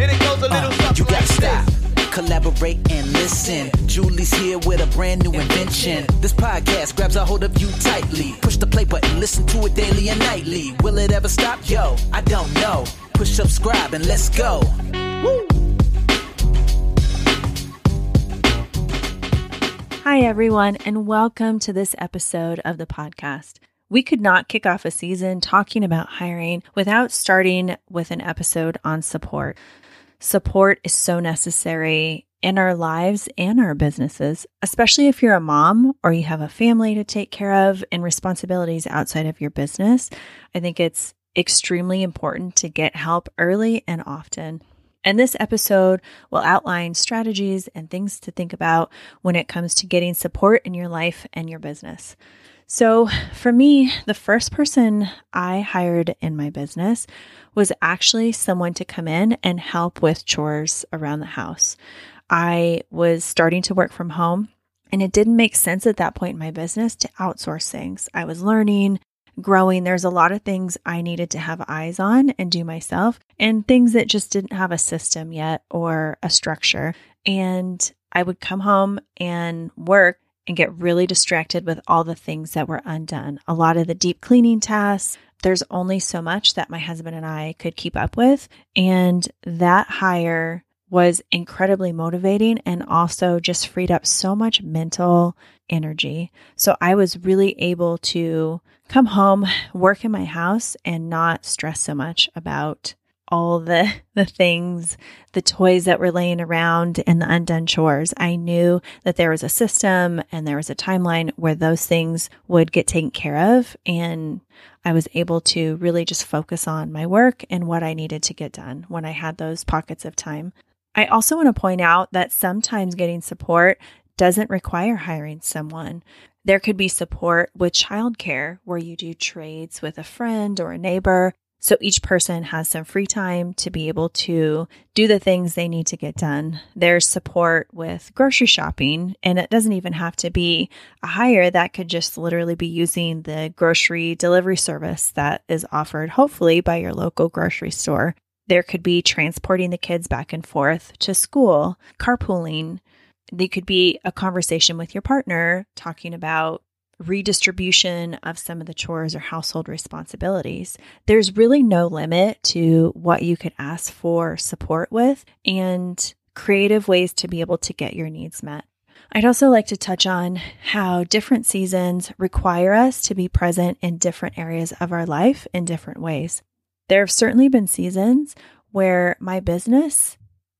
And it goes a little Uh, you gotta like stop, this. collaborate and listen. Julie's here with a brand new invention. This podcast grabs a hold of you tightly. Push the play button, listen to it daily and nightly. Will it ever stop? Yo, I don't know. Push subscribe and let's go. Hi, everyone, and welcome to this episode of the podcast. We could not kick off a season talking about hiring without starting with an episode on support. Support is so necessary in our lives and our businesses, especially if you're a mom or you have a family to take care of and responsibilities outside of your business. I think it's extremely important to get help early and often. And this episode will outline strategies and things to think about when it comes to getting support in your life and your business. So, for me, the first person I hired in my business was actually someone to come in and help with chores around the house. I was starting to work from home, and it didn't make sense at that point in my business to outsource things. I was learning, growing. There's a lot of things I needed to have eyes on and do myself, and things that just didn't have a system yet or a structure. And I would come home and work and get really distracted with all the things that were undone. A lot of the deep cleaning tasks. There's only so much that my husband and I could keep up with. And that hire was incredibly motivating and also just freed up so much mental energy. So I was really able to come home, work in my house, and not stress so much about all the the things, the toys that were laying around and the undone chores. I knew that there was a system and there was a timeline where those things would get taken care of and I was able to really just focus on my work and what I needed to get done when I had those pockets of time. I also want to point out that sometimes getting support doesn't require hiring someone. There could be support with childcare where you do trades with a friend or a neighbor. So each person has some free time to be able to do the things they need to get done. There's support with grocery shopping, and it doesn't even have to be a hire. That could just literally be using the grocery delivery service that is offered, hopefully, by your local grocery store. There could be transporting the kids back and forth to school, carpooling. There could be a conversation with your partner talking about redistribution of some of the chores or household responsibilities. There's really no limit to what you could ask for support with and creative ways to be able to get your needs met. I'd also like to touch on how different seasons require us to be present in different areas of our life in different ways. There have certainly been seasons where my business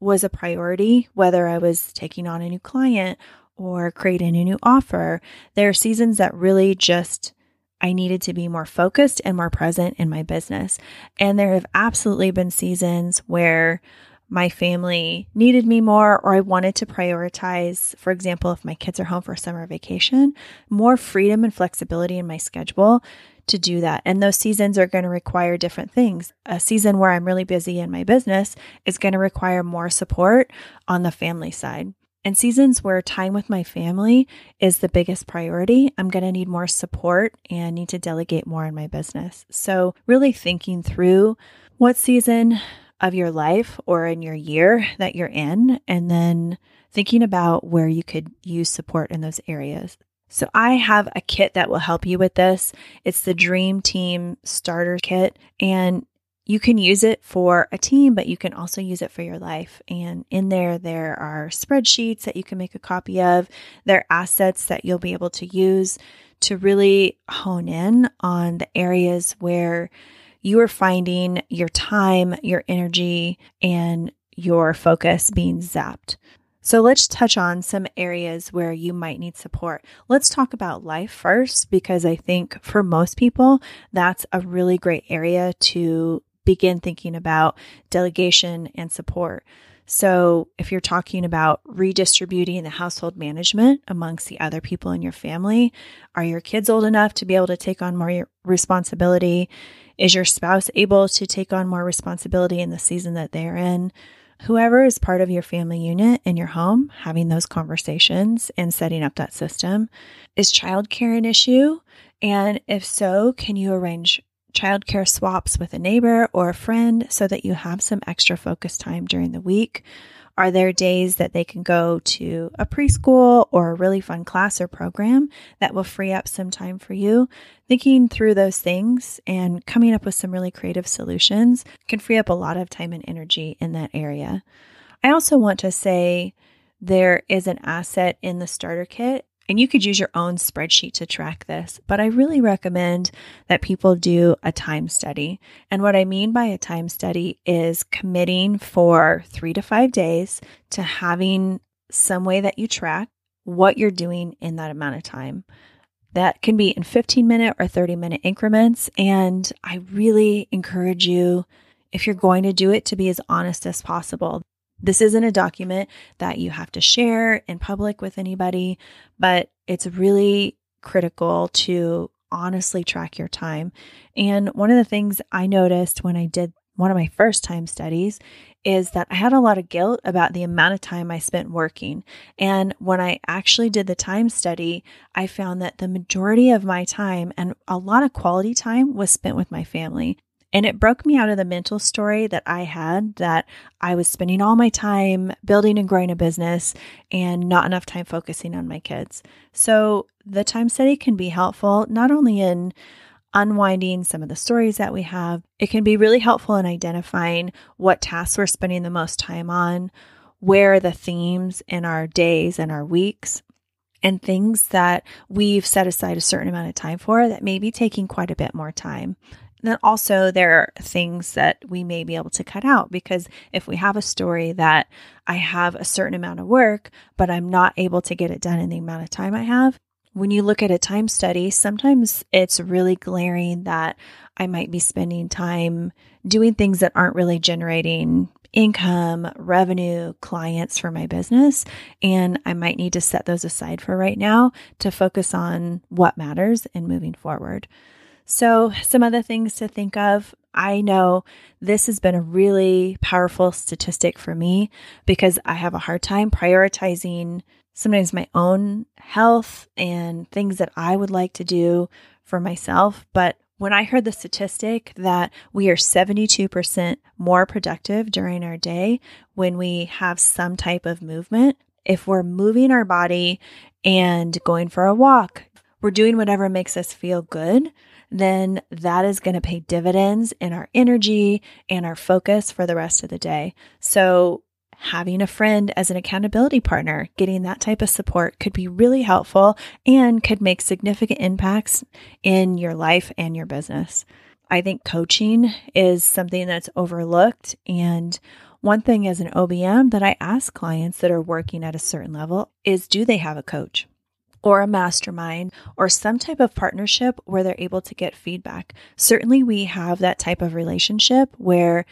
was a priority, whether I was taking on a new client or creating a new offer. There are seasons that really just I needed to be more focused and more present in my business. And there have absolutely been seasons where my family needed me more, or I wanted to prioritize, for example, if my kids are home for summer vacation, more freedom and flexibility in my schedule to do that. And those seasons are going to require different things. A season where I'm really busy in my business is going to require more support on the family side. And seasons where time with my family is the biggest priority, I'm going to need more support and need to delegate more in my business. So, really thinking through what season of your life or in your year that you're in, and then thinking about where you could use support in those areas. So, I have a kit that will help you with this. It's the Dream Team Starter Kit, and you can use it for a team, but you can also use it for your life. And in there, there are spreadsheets that you can make a copy of. There are assets that you'll be able to use to really hone in on the areas where you are finding your time, your energy, and your focus being zapped. So let's touch on some areas where you might need support. Let's talk about life first, because I think for most people, that's a really great area to begin thinking about delegation and support. So, if you're talking about redistributing the household management amongst the other people in your family, are your kids old enough to be able to take on more responsibility? Is your spouse able to take on more responsibility in the season that they're in? Whoever is part of your family unit in your home, having those conversations and setting up that system. Is childcare an issue? And if so, can you arrange childcare swaps with a neighbor or a friend so that you have some extra focus time during the week? Are there days that they can go to a preschool or a really fun class or program that will free up some time for you? Thinking through those things and coming up with some really creative solutions can free up a lot of time and energy in that area. I also want to say there is an asset in the starter kit and you could use your own spreadsheet to track this, but I really recommend that people do a time study. And what I mean by a time study is committing for three to five days to having some way that you track what you're doing in that amount of time. That can be in 15 minute or 30 minute increments. And I really encourage you, if you're going to do it, to be as honest as possible. This isn't a document that you have to share in public with anybody, but it's really critical to honestly track your time. And one of the things I noticed when I did one of my first time studies is that I had a lot of guilt about the amount of time I spent working. And when I actually did the time study, I found that the majority of my time and a lot of quality time was spent with my family. And it broke me out of the mental story that I had that I was spending all my time building and growing a business and not enough time focusing on my kids. So the time study can be helpful not only in unwinding some of the stories that we have, it can be really helpful in identifying what tasks we're spending the most time on, where are the themes in our days and our weeks, and things that we've set aside a certain amount of time for that may be taking quite a bit more time then also there are things that we may be able to cut out because if we have a story that I have a certain amount of work, but I'm not able to get it done in the amount of time I have, when you look at a time study, sometimes it's really glaring that I might be spending time doing things that aren't really generating income, revenue, clients for my business. And I might need to set those aside for right now to focus on what matters and moving forward. So, some other things to think of. I know this has been a really powerful statistic for me because I have a hard time prioritizing sometimes my own health and things that I would like to do for myself. But when I heard the statistic that we are 72% more productive during our day when we have some type of movement, if we're moving our body and going for a walk, we're doing whatever makes us feel good then that is going to pay dividends in our energy and our focus for the rest of the day. So, having a friend as an accountability partner, getting that type of support could be really helpful and could make significant impacts in your life and your business. I think coaching is something that's overlooked. And one thing as an OBM that I ask clients that are working at a certain level is do they have a coach? Or a mastermind or some type of partnership where they're able to get feedback. Certainly, we have that type of relationship where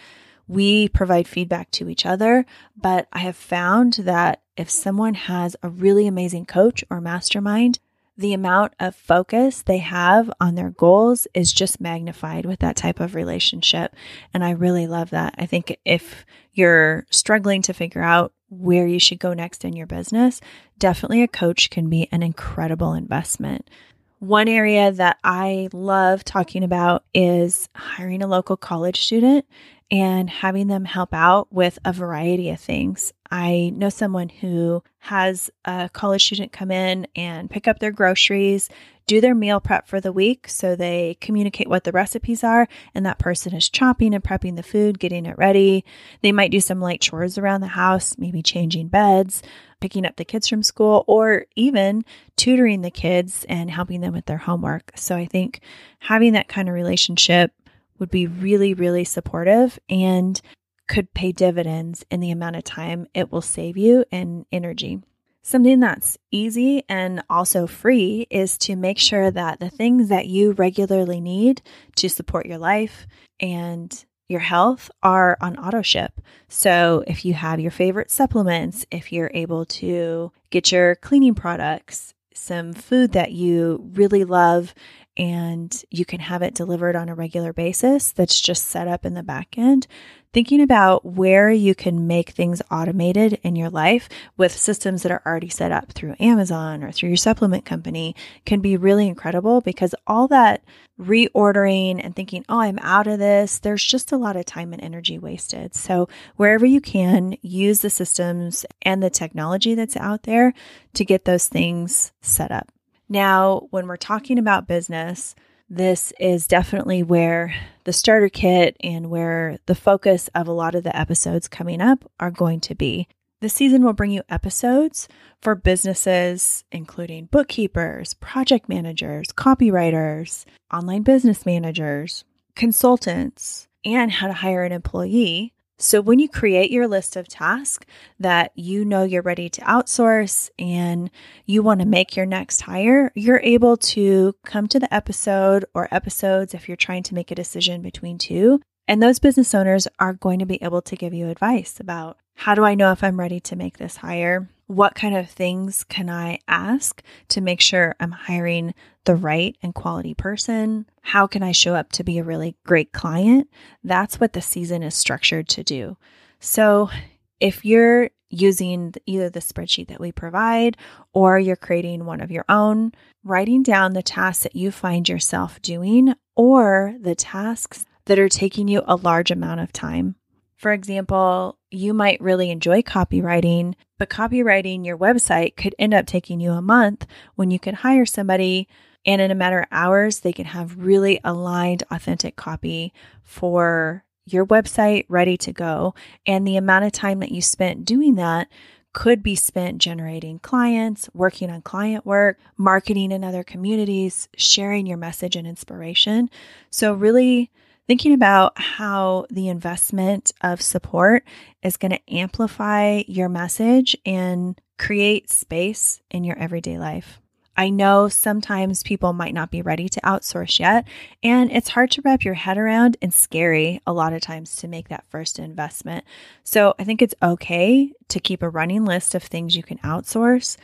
we provide feedback to each other, but I have found that if someone has a really amazing coach or mastermind, the amount of focus they have on their goals is just magnified with that type of relationship. And I really love that. I think if you're struggling to figure out where you should go next in your business, definitely a coach can be an incredible investment. One area that I love talking about is hiring a local college student and having them help out with a variety of things. I know someone who has a college student come in and pick up their groceries, do their meal prep for the week. So they communicate what the recipes are, and that person is chopping and prepping the food, getting it ready. They might do some light chores around the house, maybe changing beds, picking up the kids from school, or even tutoring the kids and helping them with their homework. So I think having that kind of relationship would be really, really supportive and could pay dividends in the amount of time it will save you and energy. Something that's easy and also free is to make sure that the things that you regularly need to support your life and your health are on auto ship. So if you have your favorite supplements, if you're able to get your cleaning products, some food that you really love and you can have it delivered on a regular basis that's just set up in the back end. Thinking about where you can make things automated in your life with systems that are already set up through Amazon or through your supplement company can be really incredible because all that reordering and thinking, oh, I'm out of this, there's just a lot of time and energy wasted. So, wherever you can, use the systems and the technology that's out there to get those things set up. Now, when we're talking about business, this is definitely where the starter kit and where the focus of a lot of the episodes coming up are going to be. This season will bring you episodes for businesses, including bookkeepers, project managers, copywriters, online business managers, consultants, and how to hire an employee so, when you create your list of tasks that you know you're ready to outsource and you want to make your next hire, you're able to come to the episode or episodes if you're trying to make a decision between two. And those business owners are going to be able to give you advice about how do I know if I'm ready to make this hire? What kind of things can I ask to make sure I'm hiring the right and quality person? How can I show up to be a really great client? That's what the season is structured to do. So, if you're using either the spreadsheet that we provide or you're creating one of your own, writing down the tasks that you find yourself doing or the tasks that are taking you a large amount of time. For example, you might really enjoy copywriting, but copywriting your website could end up taking you a month when you could hire somebody and in a matter of hours, they can have really aligned, authentic copy for your website ready to go. And the amount of time that you spent doing that could be spent generating clients, working on client work, marketing in other communities, sharing your message and inspiration. So, really thinking about how the investment of support is going to amplify your message and create space in your everyday life. I know sometimes people might not be ready to outsource yet, and it's hard to wrap your head around and scary a lot of times to make that first investment. So I think it's okay to keep a running list of things you can outsource.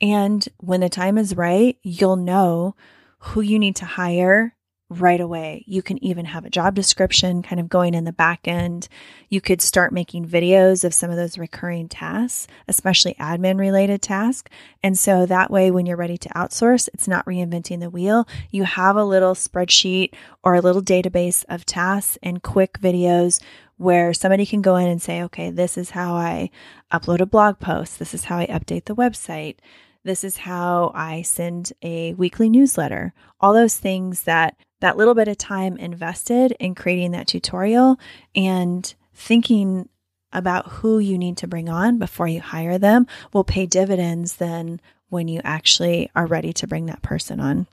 And when the time is right, you'll know who you need to hire right away. You can even have a job description kind of going in the back end. You could start making videos of some of those recurring tasks, especially admin related tasks. And so that way, when you're ready to outsource, it's not reinventing the wheel. You have a little spreadsheet or a little database of tasks and quick videos where somebody can go in and say, okay, this is how I upload a blog post. This is how I update the website. This is how I send a weekly newsletter. All those things that that little bit of time invested in creating that tutorial and thinking about who you need to bring on before you hire them will pay dividends then when you actually are ready to bring that person on.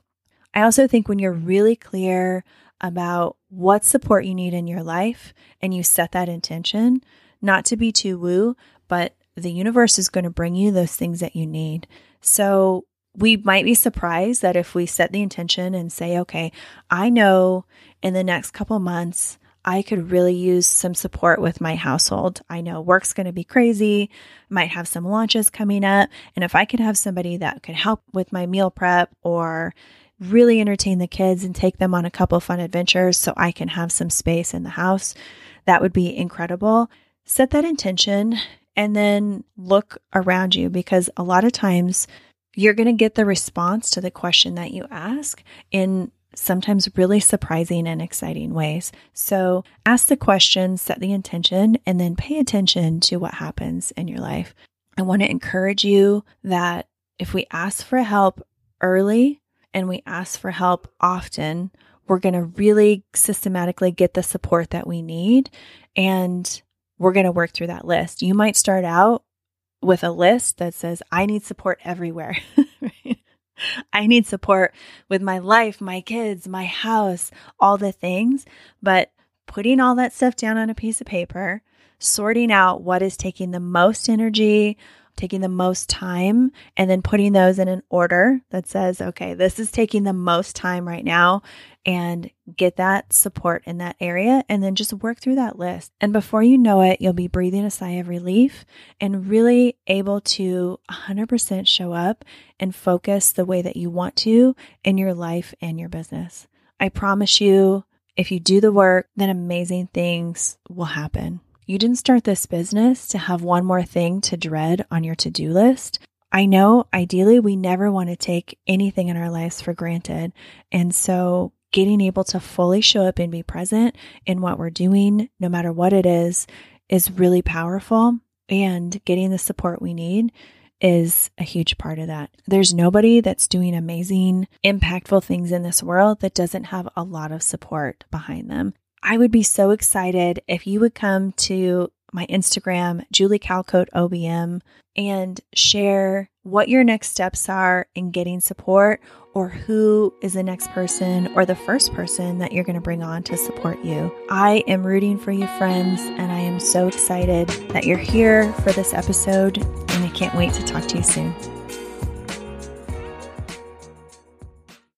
I also think when you're really clear about what support you need in your life and you set that intention, not to be too woo, but the universe is going to bring you those things that you need. So we might be surprised that if we set the intention and say, okay, I know in the next couple months, I could really use some support with my household. I know work's going to be crazy, might have some launches coming up. And if I could have somebody that could help with my meal prep or really entertain the kids and take them on a couple fun adventures so I can have some space in the house, that would be incredible. Set that intention and then look around you because a lot of times you're going to get the response to the question that you ask in sometimes really surprising and exciting ways. So ask the question, set the intention, and then pay attention to what happens in your life. I want to encourage you that if we ask for help early and we ask for help often, we're going to really systematically get the support that we need. And we're going to work through that list. You might start out with a list that says, I need support everywhere. I need support with my life, my kids, my house, all the things. But putting all that stuff down on a piece of paper, sorting out what is taking the most energy, taking the most time and then putting those in an order that says, okay, this is taking the most time right now and get that support in that area and then just work through that list. And before you know it, you'll be breathing a sigh of relief and really able to 100% show up and focus the way that you want to in your life and your business. I promise you, if you do the work, then amazing things will happen. You didn't start this business to have one more thing to dread on your to do list. I know ideally we never want to take anything in our lives for granted. And so getting able to fully show up and be present in what we're doing, no matter what it is, is really powerful. And getting the support we need is a huge part of that. There's nobody that's doing amazing, impactful things in this world that doesn't have a lot of support behind them. I would be so excited if you would come to my Instagram, Julie Calcote OBM, and share what your next steps are in getting support or who is the next person or the first person that you're going to bring on to support you. I am rooting for you, friends, and I am so excited that you're here for this episode, and I can't wait to talk to you soon.